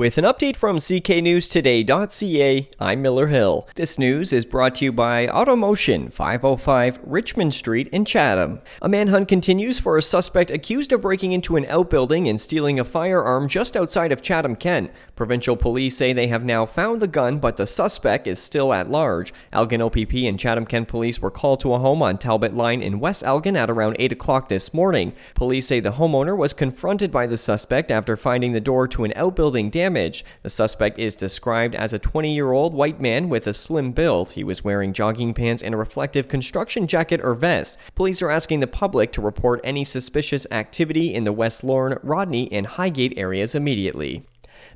With an update from CKNewsToday.ca, I'm Miller Hill. This news is brought to you by Automotion, 505 Richmond Street in Chatham. A manhunt continues for a suspect accused of breaking into an outbuilding and stealing a firearm just outside of Chatham, Kent. Provincial police say they have now found the gun, but the suspect is still at large. Elgin OPP and Chatham Kent police were called to a home on Talbot Line in West Elgin at around 8 o'clock this morning. Police say the homeowner was confronted by the suspect after finding the door to an outbuilding damage. The suspect is described as a 20 year old white man with a slim build. He was wearing jogging pants and a reflective construction jacket or vest. Police are asking the public to report any suspicious activity in the West Lorne, Rodney, and Highgate areas immediately.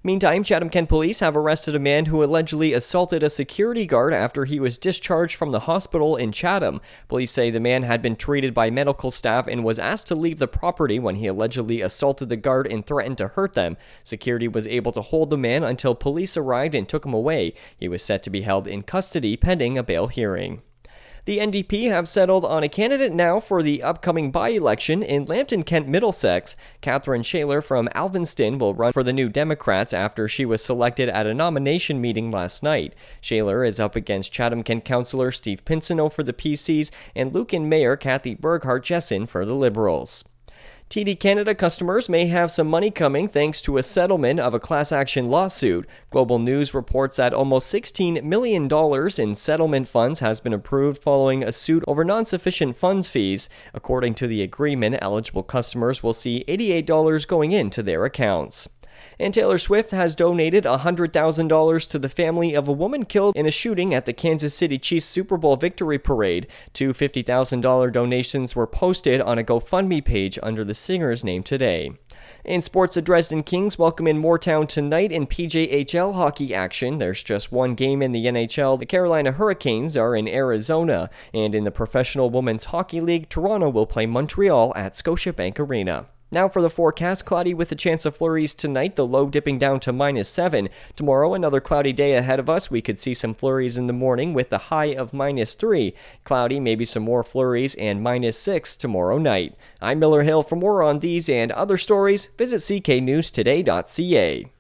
Meantime, Chatham Kent police have arrested a man who allegedly assaulted a security guard after he was discharged from the hospital in Chatham. Police say the man had been treated by medical staff and was asked to leave the property when he allegedly assaulted the guard and threatened to hurt them. Security was able to hold the man until police arrived and took him away. He was set to be held in custody pending a bail hearing. The NDP have settled on a candidate now for the upcoming by election in Lambton, Kent, Middlesex. Catherine Shaler from Alvinston will run for the New Democrats after she was selected at a nomination meeting last night. Shaler is up against Chatham Kent Councillor Steve Pinsonneault for the PCs and Lucan Mayor Cathy Burghardt Jesson for the Liberals. TD Canada customers may have some money coming thanks to a settlement of a class action lawsuit. Global News reports that almost $16 million in settlement funds has been approved following a suit over non sufficient funds fees. According to the agreement, eligible customers will see $88 going into their accounts. And Taylor Swift has donated $100,000 to the family of a woman killed in a shooting at the Kansas City Chiefs Super Bowl victory parade. Two $50,000 donations were posted on a GoFundMe page under the singer's name today. In sports, the Dresden Kings welcome in Mooretown tonight in PJHL hockey action. There's just one game in the NHL. The Carolina Hurricanes are in Arizona. And in the Professional Women's Hockey League, Toronto will play Montreal at Scotiabank Arena. Now for the forecast cloudy with a chance of flurries tonight, the low dipping down to minus 7. Tomorrow, another cloudy day ahead of us. We could see some flurries in the morning with the high of minus 3. Cloudy, maybe some more flurries, and minus 6 tomorrow night. I'm Miller Hill. For more on these and other stories, visit cknewstoday.ca.